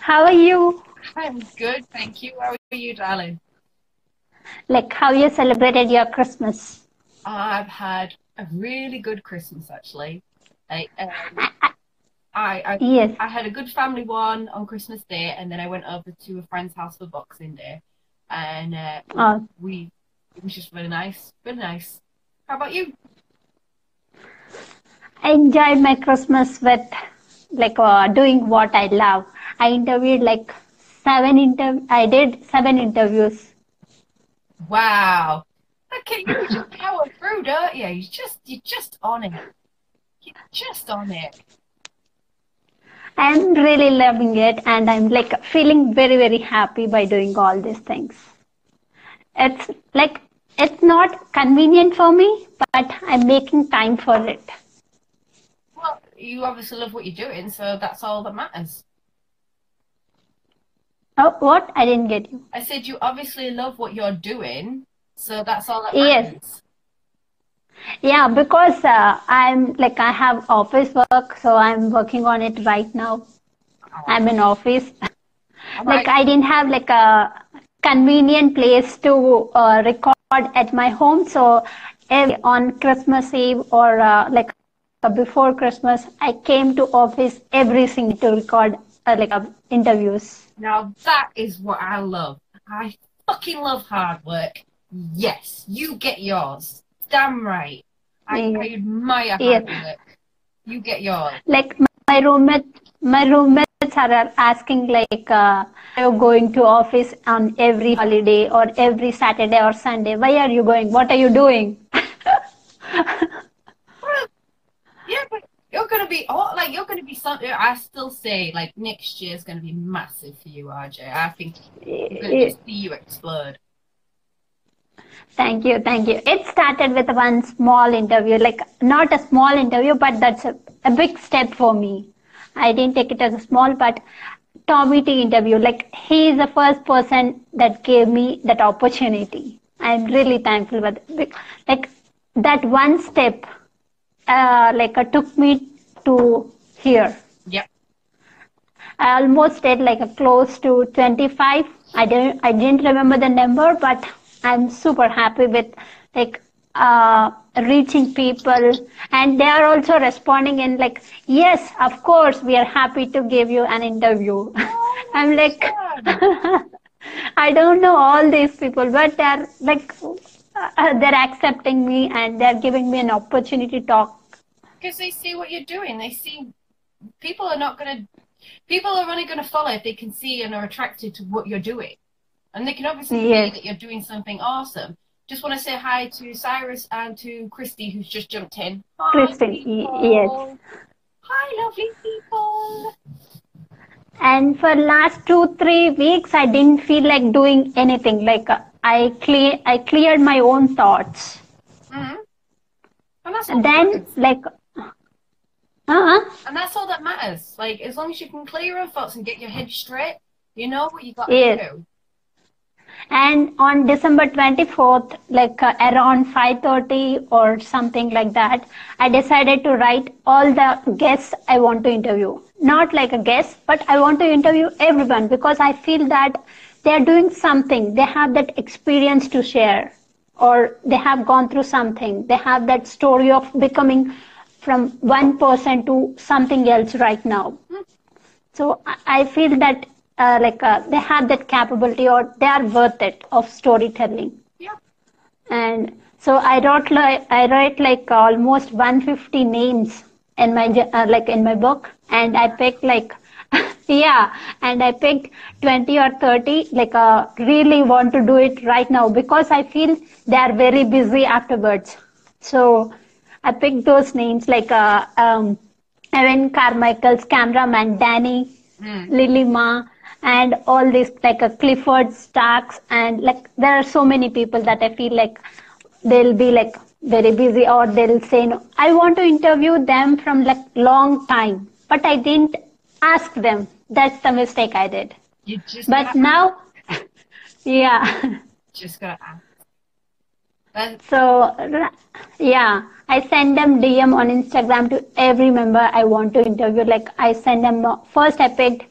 How are you? I'm good, thank you. How are you, darling? Like how you celebrated your Christmas? I've had a really good Christmas actually. I, um, I, I, Yes. I had a good family one on Christmas Day, and then I went over to a friend's house for Boxing Day, and uh, Oh, we it was just really nice, really nice. How about you? I enjoyed my Christmas with like uh, doing what I love. I interviewed like seven inter. I did seven interviews. Wow. Okay, you just power through, don't you? You just you're just on it. You're just on it. I'm really loving it, and I'm like feeling very very happy by doing all these things. It's like it's not convenient for me, but I'm making time for it. You obviously love what you're doing, so that's all that matters. Oh, what? I didn't get you. I said you obviously love what you're doing, so that's all that matters. Yes. Yeah, because uh, I'm like I have office work, so I'm working on it right now. I'm in office. All Like right. I didn't have like a convenient place to uh, record at my home, so every, on Christmas Eve or uh, like before Christmas, I came to office every single to record uh, like uh, interviews. Now that is what I love. I fucking love hard work. Yes, you get yours. Damn right. I, Yeah. I admire hard Yes. work. You get yours. Like my, my roommate, my roommates are asking like, uh, are you going to office on every holiday or every Saturday or Sunday? Why are you going? What are you doing? Yeah, but you're gonna be oh, like you're gonna be something. I still say like next year is gonna be massive for you, RJ. I think I'm gonna just see you explode. Thank you, thank you. It started with one small interview, like not a small interview, but that's a, a big step for me. I didn't take it as a small, but Tommy T interview, like he is the first person that gave me that opportunity. I'm really thankful for that. Like that one step, uh, like uh, took me to here. Yeah. I almost did like a close to 25. I didn't I didn't remember the number, but I'm super happy with like uh, reaching people, and they are also responding in like, yes, of course, we are happy to give you an interview. I'm like, I don't know all these people, but they're like, uh, they're accepting me and they're giving me an opportunity to talk. Because they see what you're doing. They see people are not gonna. People are only gonna follow if they can see and are attracted to what you're doing, and they can obviously Yes. see that you're doing something awesome. Just want to say hi to Cyrus and to Christy, who's just jumped in. Hi, Christy, people. yes. Hi, lovely people. And for last two three weeks, I didn't feel like doing anything. Like uh, I clear, I cleared my own thoughts. hmm And that's all And that then like, uh, And that's all that matters. Like as long as you can clear your thoughts and get your head straight, you know what you got Yes. to do. and on December twenty fourth, like uh, around five thirty or something like that, I decided to write all the guests I want to interview. Not like a guest, but I want to interview everyone because I feel that they are doing something. They have that experience to share, or they have gone through something. They have that story of becoming from one person to something else right now. So I- feel that uh, like uh, they have that capability or they are worth it of storytelling. Yeah. And so I wrote like I write like almost 150 names in my uh, like in my book, and I picked like yeah, and I picked 20 or 30 like uh, really want to do it right now because I feel they are very busy afterwards. So I picked those names like uh, um, Evan Carmichael's cameraman Danny, Mm. Lily Ma, and all these like uh, Clifford Starks, and like there are so many people that I feel like they'll be like very busy or they'll say no. I want to interview them from like long time, but I didn't ask them. That's the mistake I did. You just But now, yeah. just gotta ask. So, yeah, I send them DM on Instagram to every member I want to interview. Like, I send them, first I picked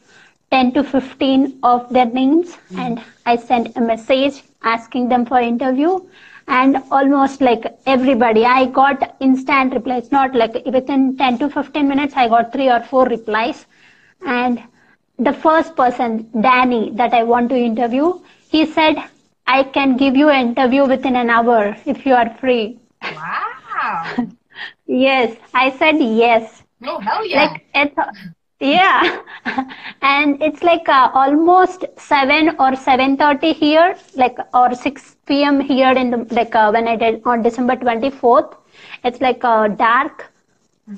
10 to 15 of their names hmm. and I sent a message asking them for interview. And almost like everybody, I got instant replies. Not like within 10 to 15 minutes, I got three or four replies. And the first person, Danny, that I want to interview, he said, I can give you an interview within an hour if you are free. wow. Yes, I said yes. Oh, hell yeah. Like it's yeah, and it's like uh, almost seven or seven thirty here, like or six p.m. here in the like uh, when I did on December twenty fourth. It's like uh, dark,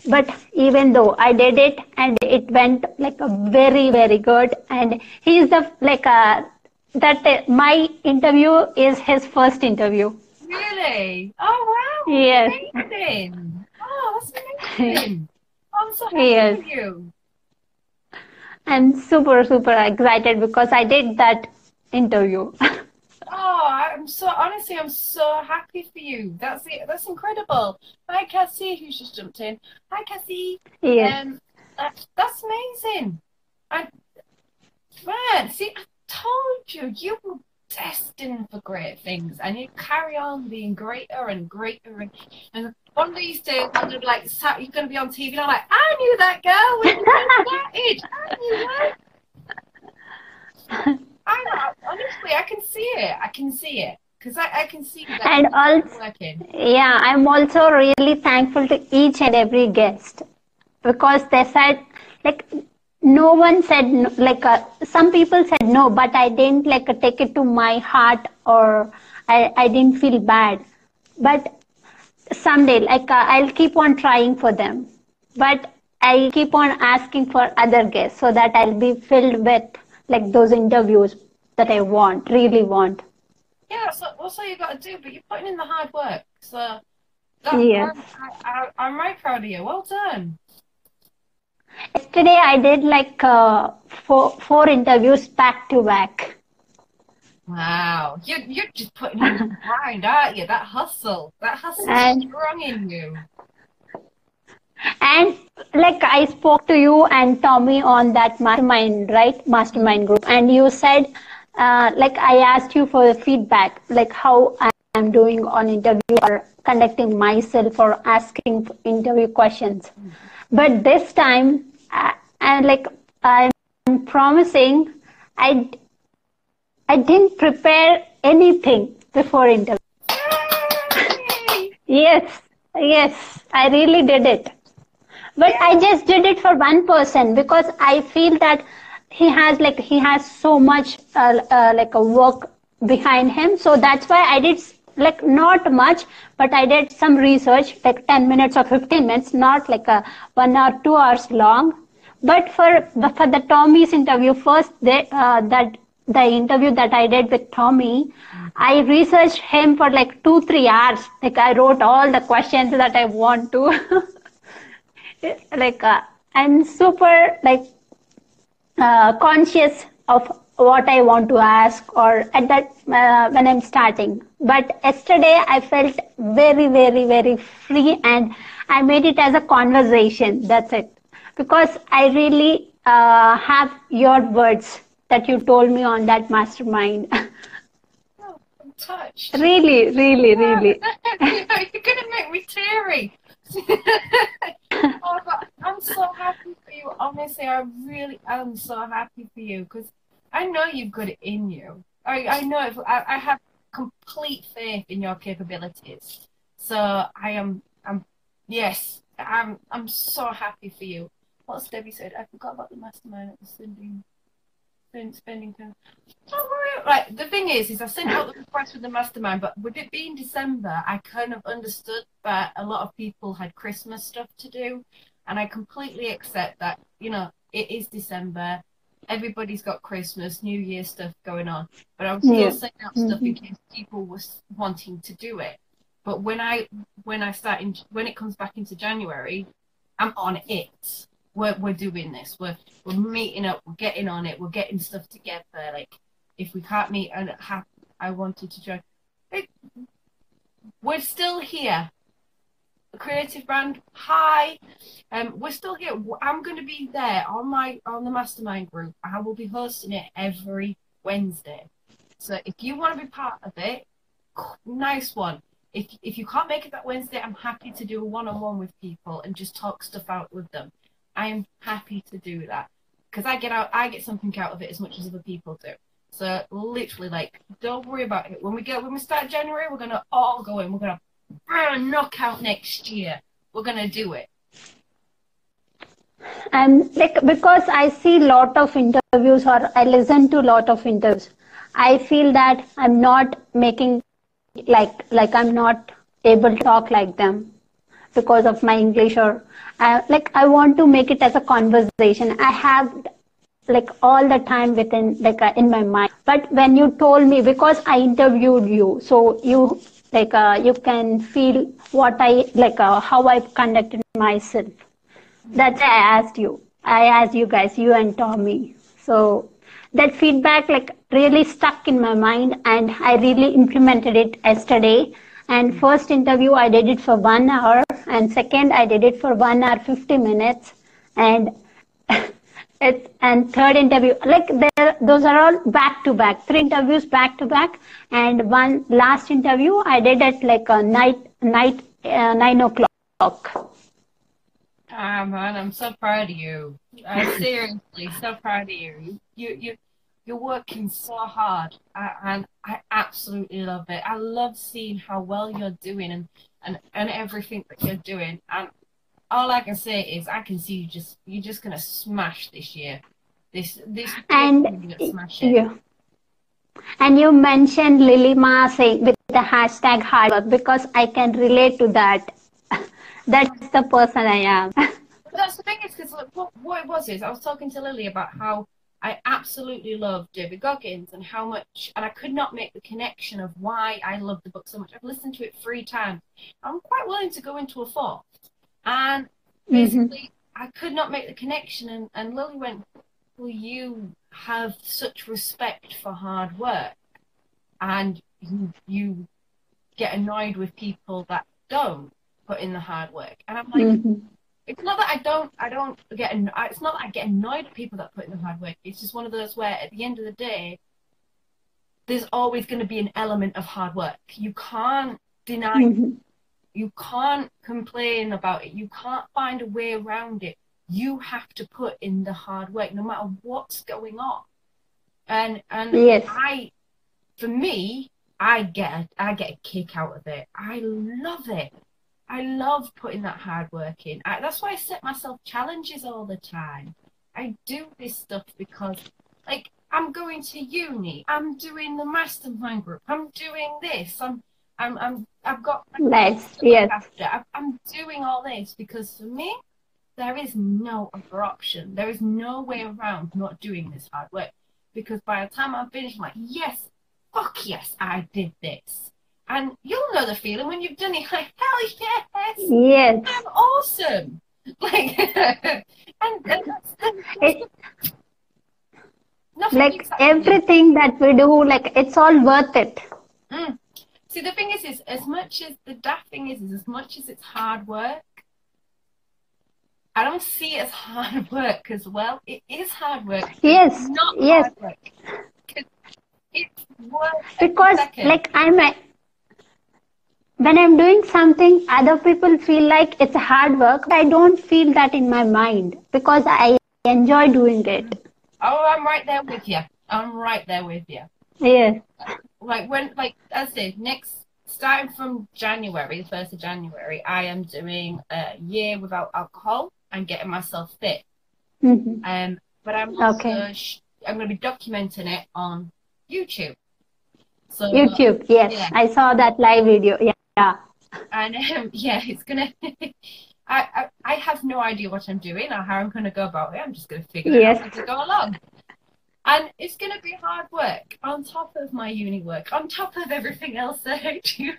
but even though I did it and it went like a very very good, and he's the like uh, that uh, my interview is his first interview. really? Oh, wow. Yes. Amazing. Oh, that's amazing. I'm so happy Yes. for you. I'm super super excited because I did that interview. Oh, I'm so honestly, I'm so happy for you. That's it. That's incredible. Hi, Cassie, who's just jumped in. Hi, Cassie. yes. Um, that, that's amazing. I, man, see, I told you, you were destined for great things, and you carry on being greater and greater. And, and one of these days, I'm gonna be like, sat, you're gonna be on TV, and I'm like, I knew that girl when we started. I knew her. I know, honestly, I can see it. I can see it because I, I can see that And also, working. yeah, I'm also really thankful to each and every guest because they said, like, no one said, no, like, uh, some people said no, but I didn't, like, take it to my heart or I, I didn't feel bad. But someday, like, uh, I'll keep on trying for them. But I keep on asking for other guests so that I'll be filled with, like, those interviews that I want, really want. Yeah, so all you got to do. But you're putting in the hard work. So that, Yes. I, I, I'm very proud of you. Well done. Yesterday I did like uh, four four interviews back to back. Wow, you're you're just putting in the grind, aren't you? That hustle, that hustle And- is strong in you. And like I spoke to you and Tommy on that mastermind, right? Mastermind group, and you said, uh, like I asked you for feedback, like how I'm doing on interview or conducting myself or asking interview questions. But this time, I, and like I'm promising, I I didn't prepare anything before interview. Yes, yes, I really did it. But I just did it for one person because I feel that he has like he has so much uh, uh, like a work behind him. So that's why I did like not much, but I did some research like 10 minutes or 15 minutes, not like a one or two hours long. But for for the Tommy's interview first, they, uh, that the interview that I did with Tommy, I researched him for like two three hours. Like I wrote all the questions that I want to. like uh, I'm super like uh, conscious of what I want to ask or at that uh, when I'm starting. But yesterday I felt very, very, very free and I made it as a conversation. That's it. Because I really uh, have your words that you told me on that mastermind. Oh, I'm touched. really, really, really. You're gonna make me teary. oh, but I'm so happy for you. Honestly, I really am so happy for you because I know you've got it in you. I, I know if, I, I have complete faith in your capabilities. So I am I'm yes, I'm I'm so happy for you. What's Debbie said? I forgot about the mastermind at the spending spend- spending time. Don't worry. Right, the thing is, is I sent out the request with the mastermind, but with it being December, I kind of understood that a lot of people had Christmas stuff to do, and I completely accept that. You know, it is December. Everybody's got Christmas, New Year stuff going on, but I'm still Yeah. sending out stuff in mm-hmm. case people were wanting to do it. But when I when I start in when it comes back into January, I'm on it. We're we're doing this. We're we're meeting up. We're getting on it. We're getting stuff together. Like if we can't meet, and ha- I wanted to join. It, we're still here. Creative brand, hi. Um, we're still here. I'm going to be there on my on the mastermind group. I will be hosting it every Wednesday. So if you want to be part of it, nice one. If if you can't make it that Wednesday, I'm happy to do a one on one with people and just talk stuff out with them. I am happy to do that because I get out I get something out of it as much as other people do. So literally, like, don't worry about it. When we get when we start January, we're gonna all go in. We're gonna knockout next year. We're gonna do it. And like because I see lot of interviews or I listen to lot of interviews, I feel that I'm not making like like I'm not able to talk like them because of my English or I, like I want to make it as a conversation. I have like all the time within like uh, in my mind but when you told me because i interviewed you so you like uh, you can feel what i like uh, how i conducted myself. That's i asked you. I asked you guys you and tommy. So that feedback like really stuck in my mind and i really implemented it yesterday. And first interview i did it for one hour and second i did it for one hour 50 minutes. And it's and third interview. Like there those are all back to back. Three interviews back to back. And one last interview i did at like a night night uh, nine o'clock. Ah man i'm so proud of you. I'm seriously so proud of you. You you, you you're working so hard. And I absolutely love it. I love seeing how well you're doing and, and, and everything that you're doing. And all I can say is I can see you just you're just gonna smash this year. This this and yeah. And you mentioned Lily Ma saying with the hashtag hard work because I can relate to that. That's the person I am. that's the thing is because what, what it was is I was talking to Lily about how I absolutely love David Goggins and how much, and I could not make the connection of why I love the book so much. I've listened to it three times. I'm quite willing to go into a fourth. And mm-hmm. basically, mm-hmm. I could not make the connection. And, and Lily went, Well, you have such respect for hard work. And you, you get annoyed with people that don't put in the hard work. And I'm like, mm-hmm. It's not that I don't, I don't get, it's not that I get annoyed at people that put in the hard work. It's just one of those where at the end of the day, there's always going to be an element of hard work. You can't deny mm-hmm you can't complain about it. You can't find a way around it. You have to put in the hard work, no matter what's going on. And and yes. I, for me, I get a, I get a kick out of it. I love it. I love putting that hard work in. I, that's why I set myself challenges all the time. I do this stuff because, like, I'm going to uni. I'm doing the mastermind group. I'm doing this. I'm I'm, I'm, I've got. less. Yes. After. I'm doing all this because for me, there is no other option. There is no way around not doing this hard work. Because by the time I'm finished, I'm like, yes, fuck yes, I did this. And you'll know the feeling when you've done it. Like, hell yes, yes, I'm awesome. Like, and, and that's, it, like everything that we do, like it's all worth it. Mm. See, the thing is, is as much as the daft thing is, is as much as it's hard work, I don't see it as hard work as well. It is hard work. Yes. not yes. hard work. It's work because, like, I'm a, when I'm doing something, other people feel like it's hard work. I don't feel that in my mind because I enjoy doing it. Oh, I'm right there with you. I'm right there with you. Yes like when like as I said, next starting from January, the first of January, I am doing a year without alcohol and getting myself fit. Mm-hmm. Um, but I'm also okay. sh- I'm going to be documenting it on YouTube. So YouTube, yes, yeah. I saw that live video. Yeah, and um, yeah, it's gonna. I, I I have no idea what I'm doing or how I'm going to go about it. I'm just going to figure yes. it out as I go along. And it's going to be hard work on top of my uni work, on top of everything else that I do.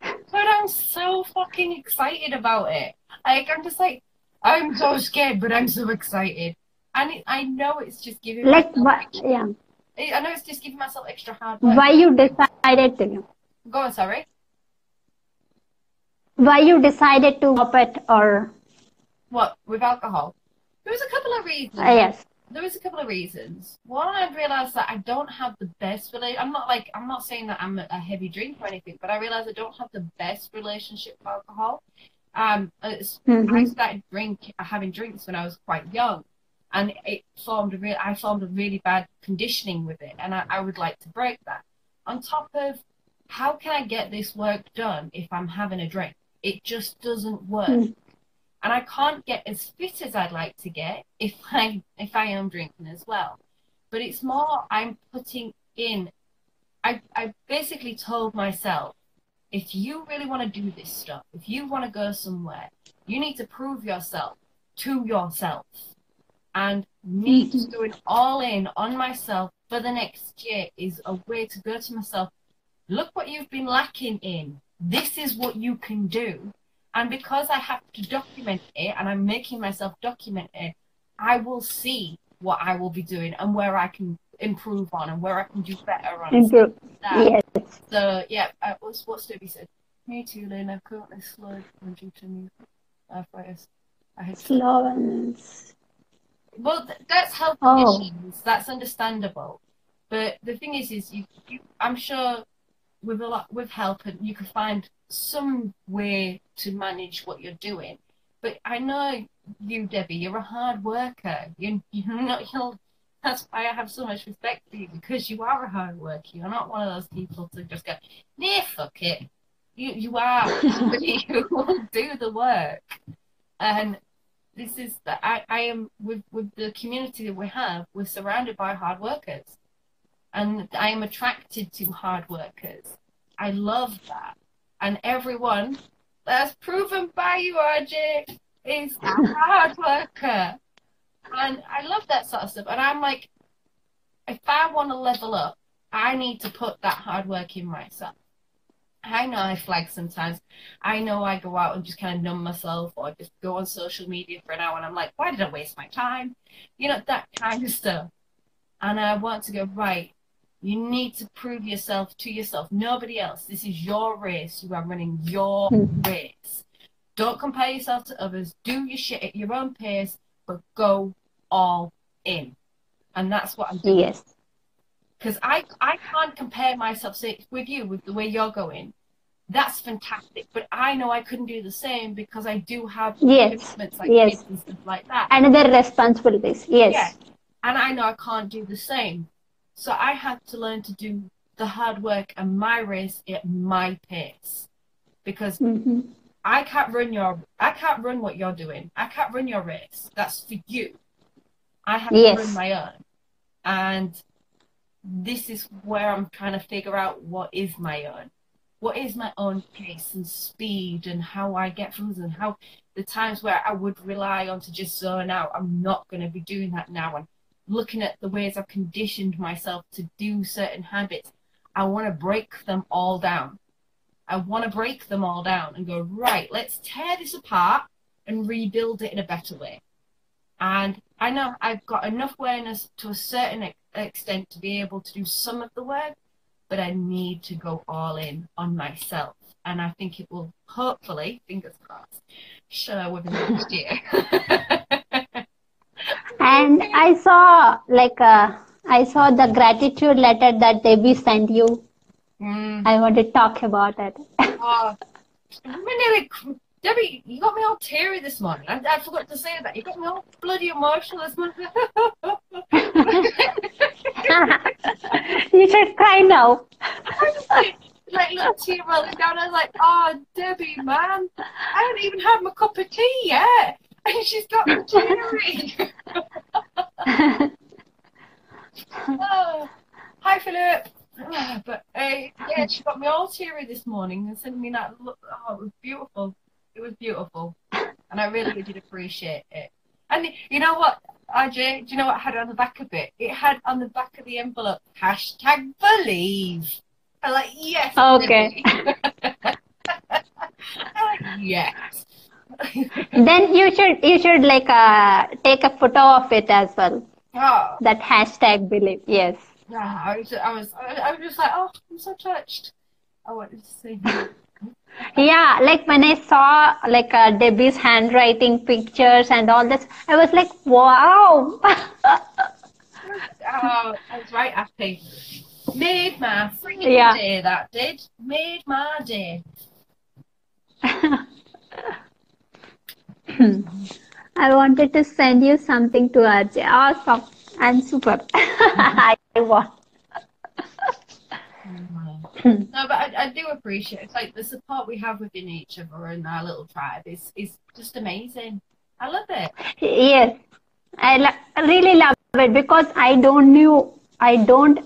but I'm so fucking excited about it. Like, I'm just like, I'm so scared, but I'm so excited. And it, I know it's just giving like what? Yeah. I know it's just giving myself extra hard work. Why you decided to? Go on, sorry. why you decided to stop it or What with alcohol? There was a couple of reasons. uh, yes. There was a couple of reasons. One, I've realized that I don't have the best relationship. I'm not like I'm not saying that I'm a heavy drinker or anything, but I realized I don't have the best relationship with alcohol. Um, it's, I started drink having drinks when I was quite young, and it formed a real. I formed a really bad conditioning with it, and I, I would like to break that. On top of, how can I get this work done if I'm having a drink? It just doesn't work Mm. And I can't get as fit as I'd like to get if I if I am drinking as well. But it's more I'm putting in. I I basically told myself, if you really want to do this stuff, if you want to go somewhere, you need to prove yourself to yourself, and me Mhm. just going all in on myself for the next year is a way to go to myself. Look what you've been lacking in. This is what you can do. And because I have to document it and I'm making myself document it, I will see what I will be doing and where I can improve on and where I can do better on. and Improve. that. Yes. So yeah, uh, what's what Toby said. Me too, Lynn. I'm currently slow due to new arthritis. I had Slow and well, th- that's health Oh. conditions. That's understandable. But the thing is, is you, you I'm sure with a lot with help, and you can find some way to manage what you're doing. But I know you, Debbie. You're a hard worker. You, you're not. You're, that's why I have so much respect for you because you are a hard worker. You're not one of those people to just go, nah, fuck it. You you are. somebody who will do the work. And this is that I, I am with with the community that we have we're surrounded by hard workers and i am attracted to hard workers i love that and everyone that's proven by you rj is a hard worker and i love that sort of stuff and i'm like if i want to level up i need to put that hard work in myself I know I flag sometimes. I know I go out and just kind of numb myself or just go on social media for an hour and I'm like, why did I waste my time? You know, that kind of stuff. And I want to go, right, you need to prove yourself to yourself, nobody else. This is your race. You are running your Mhm. race. Don't compare yourself to others. Do your shit at your own pace, but go all in. And that's what I'm doing yes. because I I can't compare myself say with you with the way you're going. That's fantastic, but I know I couldn't do the same because I do have Yes, commitments like yes. and stuff like that. Another responsibilities. Yes. Yeah. and I know I can't do the same, so I have to learn to do the hard work and my race at my pace because hmm I can't run your I can't run what you're doing. I can't run your race. That's for you. I have Yes. to run my own. And this is where I'm trying to figure out what is my own. What is my own pace and speed and how I get through and how the times where I would rely on to just zone out, I'm not going to be doing that now. And looking at the ways I've conditioned myself to do certain habits, I want to break them all down. I want to break them all down and go, right, let's tear this apart and rebuild it in a better way. And I know I've got enough awareness to a certain extent to be able to do some of the work, but I need to go all in on myself. And I think it will hopefully, fingers crossed, show within the next year. And I saw like uh, I saw the gratitude letter that Debbie sent you. Mm. I want to talk about it. Oh, nearly, Debbie, you got me all teary this morning. I, I forgot to say that. You got me all bloody emotional this morning. you should cry now. like little tear rolling down. I was like, "Oh, Debbie, man, I haven't even had my cup of tea yet, and she's got me teary." oh, hi, Philip. Ah, But uh, yeah, she got me all teary this morning and sent me that look. Oh, it was beautiful. It was beautiful, and I really did appreciate it. And you know what, RJ? Do you know what I had on the back of it? It had on the back of the envelope hashtag believe. I'm like, yes. Okay. I'm like, yes. Then you should you should like uh, take a photo of it as well. oh, That hashtag believe. Yes. yeah, I was, I was, I was just like, oh, I'm so touched. I wanted to see. Yeah, like when I saw like uh, Debbie's handwriting pictures and all this, I was like, wow. oh, I was right happy. Made my freaking Yeah. day. That did. Made my day. Hmm. I wanted to send you something to RJ. Awesome. I'm super. I want. No, but I, I do appreciate it's like the support we have within each other and our little tribe is is just amazing. I love it. Yes, I lo- really love it because I don't knew I don't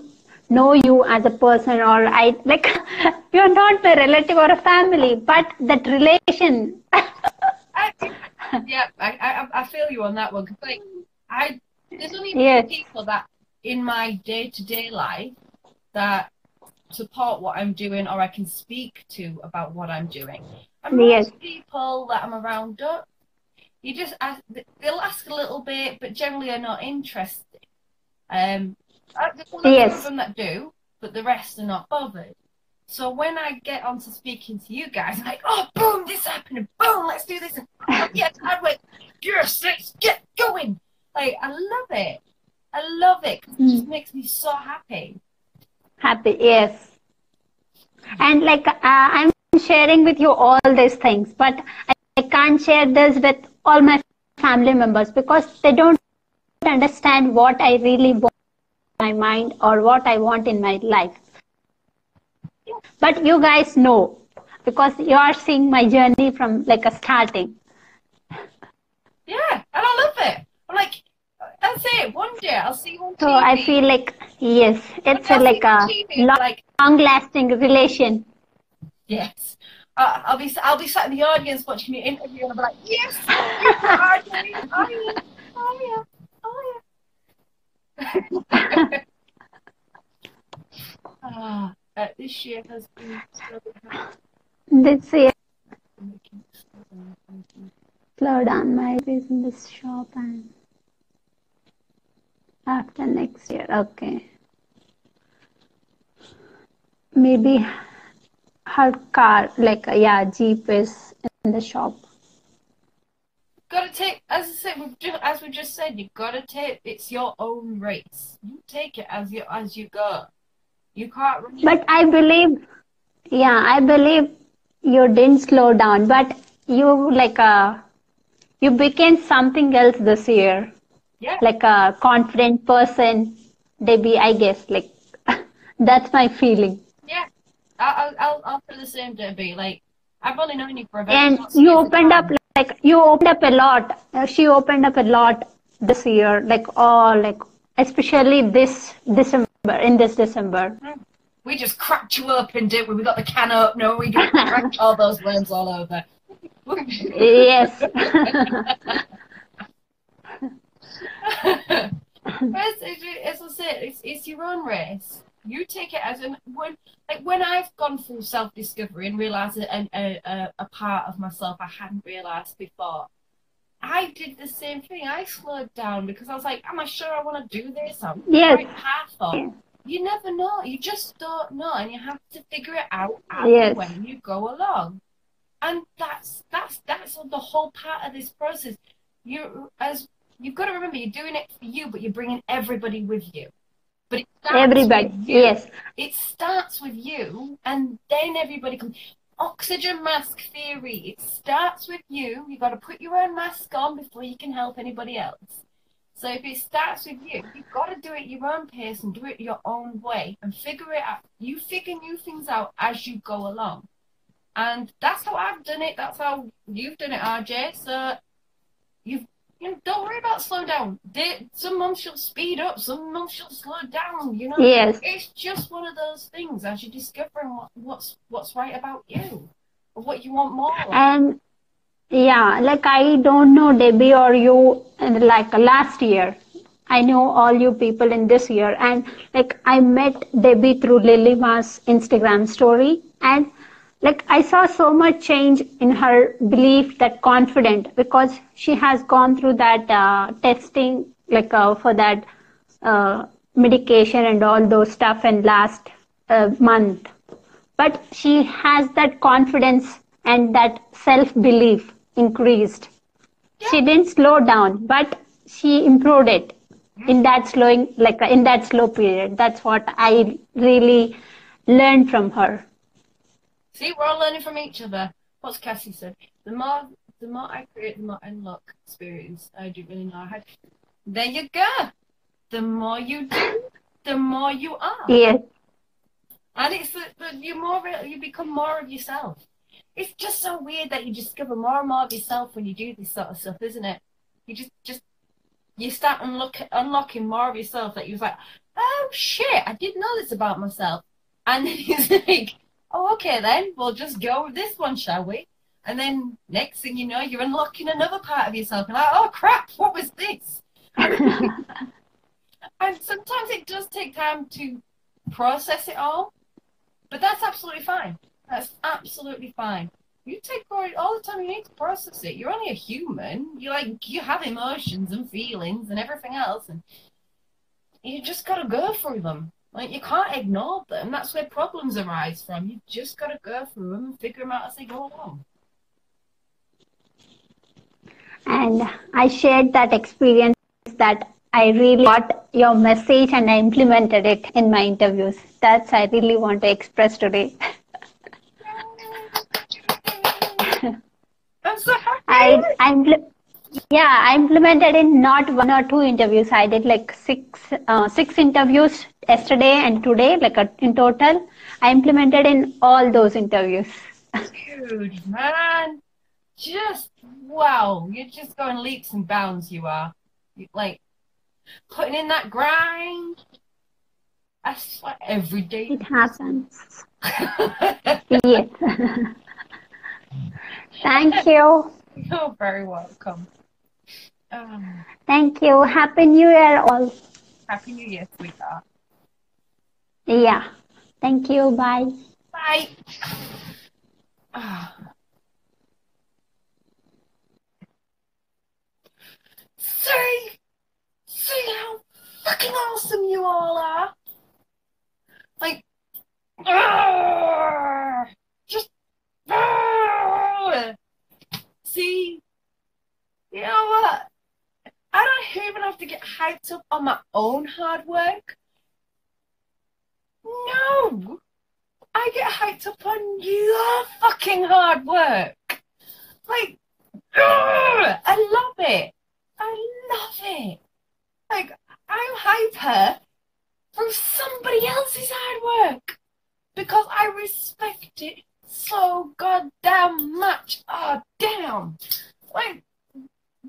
know you as a person or I like you're not a relative or a family, but that relation. I, yeah, I, I I feel you on that one. 'cause, like I, there's only Yes. people that in my day to day life that support what I'm doing or I can speak to about what I'm doing. And most people that I'm around don't. You just ask, they'll ask a little bit, but generally are not interested. Um, there's one Yes. of them that do, but the rest are not bothered. So when I get onto speaking to you guys, I'm like, oh, boom, this happened, boom, let's do this. And, oh, I went, yes, let's get going. Like, I love it. I love it it just makes me so happy. Happy, yes. And like uh, I'm sharing with you all these things, but I, I can't share this with all my family members because they don't understand what I really want in my mind or what I want in my life. But you guys know because you are seeing my journey from like a starting. Yeah, and I love it. I'm like, that's it. One day I'll see you on So TV. I feel like yes, it's a, like a long, like, long-lasting relation. yes. Uh, I'll be I'll be sat in the audience watching your interview and I'll be like, yes, yes, RJ, yeah, yeah. Ah, uh, this year has been so. This year. slow down my days in this shop and after next year okay maybe her car like uh, yeah jeep is in the shop Gotta take, as I said, we've just, as we just said, you gotta take. It's your own race. You take it as you as you go. You can't. Really, but i believe yeah i believe you didn't slow down but you like uh you became something else this year yeah. like a confident person debbie i guess like that's my feeling Yeah, I'll, I'll, I'll, I'll feel the same, Debbie. Like, I've only known you for a very and you opened up like you opened up a lot Uh, she opened up a lot this year like oh like especially this december in this december We just cracked you open, didn't we? We got the can opener, we just cracked all those worms all over. yes It's, it's, it's, it's, it's, it's your own race. You take it as an when like when I've gone through self discovery and realised a, a, a, a part of myself I hadn't realised before. I did the same thing. I slowed down because I was like, "Am I sure I want to do this? I'm Yes. path." Or, you never know. You just don't know, and you have to figure it out as Yes. when you go along. And that's that's that's the whole part of this process. You as you've got to remember, you're doing it for you, but you're bringing everybody with you. But it starts everybody with you. yes It starts with you, and then everybody comes. Oxygen mask theory. It starts with you. You've got to put your own mask on before you can help anybody else. So if it starts with you, you've got to do it your own pace and do it your own way and figure it out. You figure new things out as you go along. And that's how I've done it. That's how you've done it, RJ. So you've you know, don't worry about slow down. They, some months you'll speed up, some months you'll slow down. You know, yes it's just one of those things as you're discovering what, what's what's right about you, what you want more. of. and yeah like i don't know debbie or you and like last year i know all you people in this year and like i met debbie through Lily Ma's instagram story and like i saw so much change in her belief that confident because she has gone through that uh, testing like uh, for that uh, medication and all those stuff in last uh, month but she has that confidence and that self belief increased. Yeah. She didn't slow down, but she improved it in that slowing, like in that slow period. That's what I really learned from her. See, we're all learning from each other. What's Cassie said? The more, the more I create, the more I unlock experience. I do really know how. There you go. The more you do, the more you are. Yes. And it's the, the you more re- you become more of yourself. It's just so weird that you discover more and more of yourself when you do this sort of stuff, isn't it? You just just you start unlock, unlocking more of yourself that you're like, oh shit, I didn't know this about myself. And then it's like, oh okay then, we'll just go with this one, shall we? And then next thing you know, you're unlocking another part of yourself. And like, oh crap, what was this? and sometimes it does take time to process it all. But that's absolutely fine. That's absolutely fine. You take all, all the time you need to process it. You're only a human. You like you have emotions and feelings and everything else, and you just gotta go through them. Like you can't ignore them. That's where problems arise from. You've just gotta go through them and figure them out as they go along. And I shared that experience that I really got your message and I implemented it in my interviews. That's I really want to express today. I'm so happy. I I impl- yeah I implemented in not one or two interviews. I did like six uh, six interviews yesterday and today, like uh, in total. I implemented in all those interviews. Dude, man. Just wow. You're just going leaps and bounds, you are. You, like putting in that grind. that's swear every day. It happens. yes. Thank you. You're very welcome. Um, Thank you. Happy New Year, all. Happy New Year, sweetheart. Yeah. Thank you. Bye. Bye. See? See how fucking awesome you all are? Like, ah, just, ah. see? You know what? I don't even have to get hyped up on my own hard work. No! I get hyped up on your fucking hard work. Like, ugh, I love it. I love it. Like, I'm hyper from somebody else's hard work because I respect it so goddamn much. Oh, damn. Like,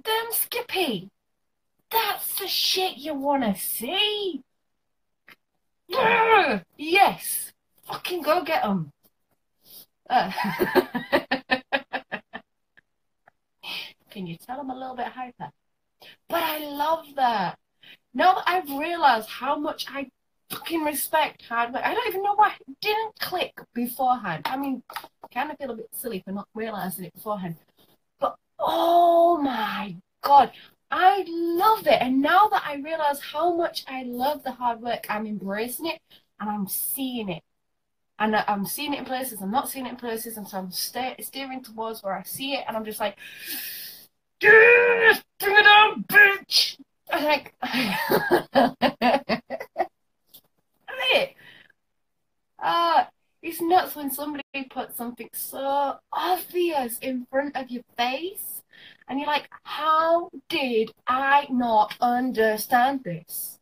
damn Skippy. That's the shit you want to see. Yes. Fucking go get them. Uh, can you tell I'm a little bit hyper? But I love that. Now that I've realized how much I fucking respect hard work, I don't even know why it didn't click beforehand. I mean, I kind of feel a bit silly for not realizing it beforehand. But oh my god, I love it. And now that I realize how much I love the hard work, I'm embracing it and I'm seeing it. And I'm seeing it in places, I'm not seeing it in places, and so I'm sta- steering towards where I see it, and I'm just like, bring it on, bitch! I'm like. Uh, it's nuts when somebody puts something so obvious in front of your face, and you're like, how did I not understand this?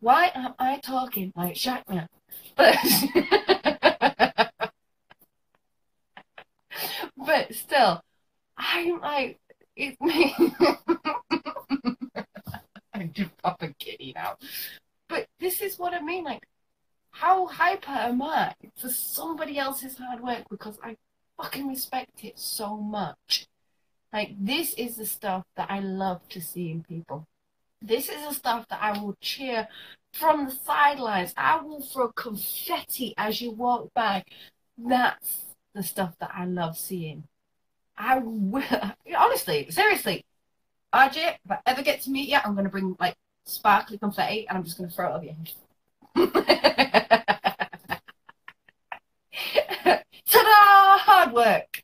Why am I talking like Shackman? But, but still, I'm like, it me. I'm just proper giddy now. But this is what I mean, like, how hyper am I for somebody else's hard work because I fucking respect it so much. Like, this is the stuff that I love to see in people. This is the stuff that I will cheer from the sidelines. I will throw confetti as you walk by. That's the stuff that I love seeing. I will, honestly, seriously, RJ, if I ever get to meet you, I'm going to bring like sparkly confetti and I'm just going to throw it over your head. Ta-da! Hard work.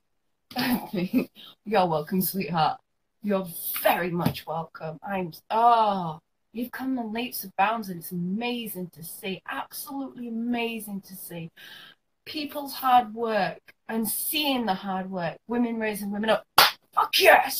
You're welcome, sweetheart. You're very much welcome. I'm oh, you've come in leaps and bounds, and it's amazing to see. Absolutely amazing to see people's hard work and seeing the hard work. Women raising women up. Fuck yes.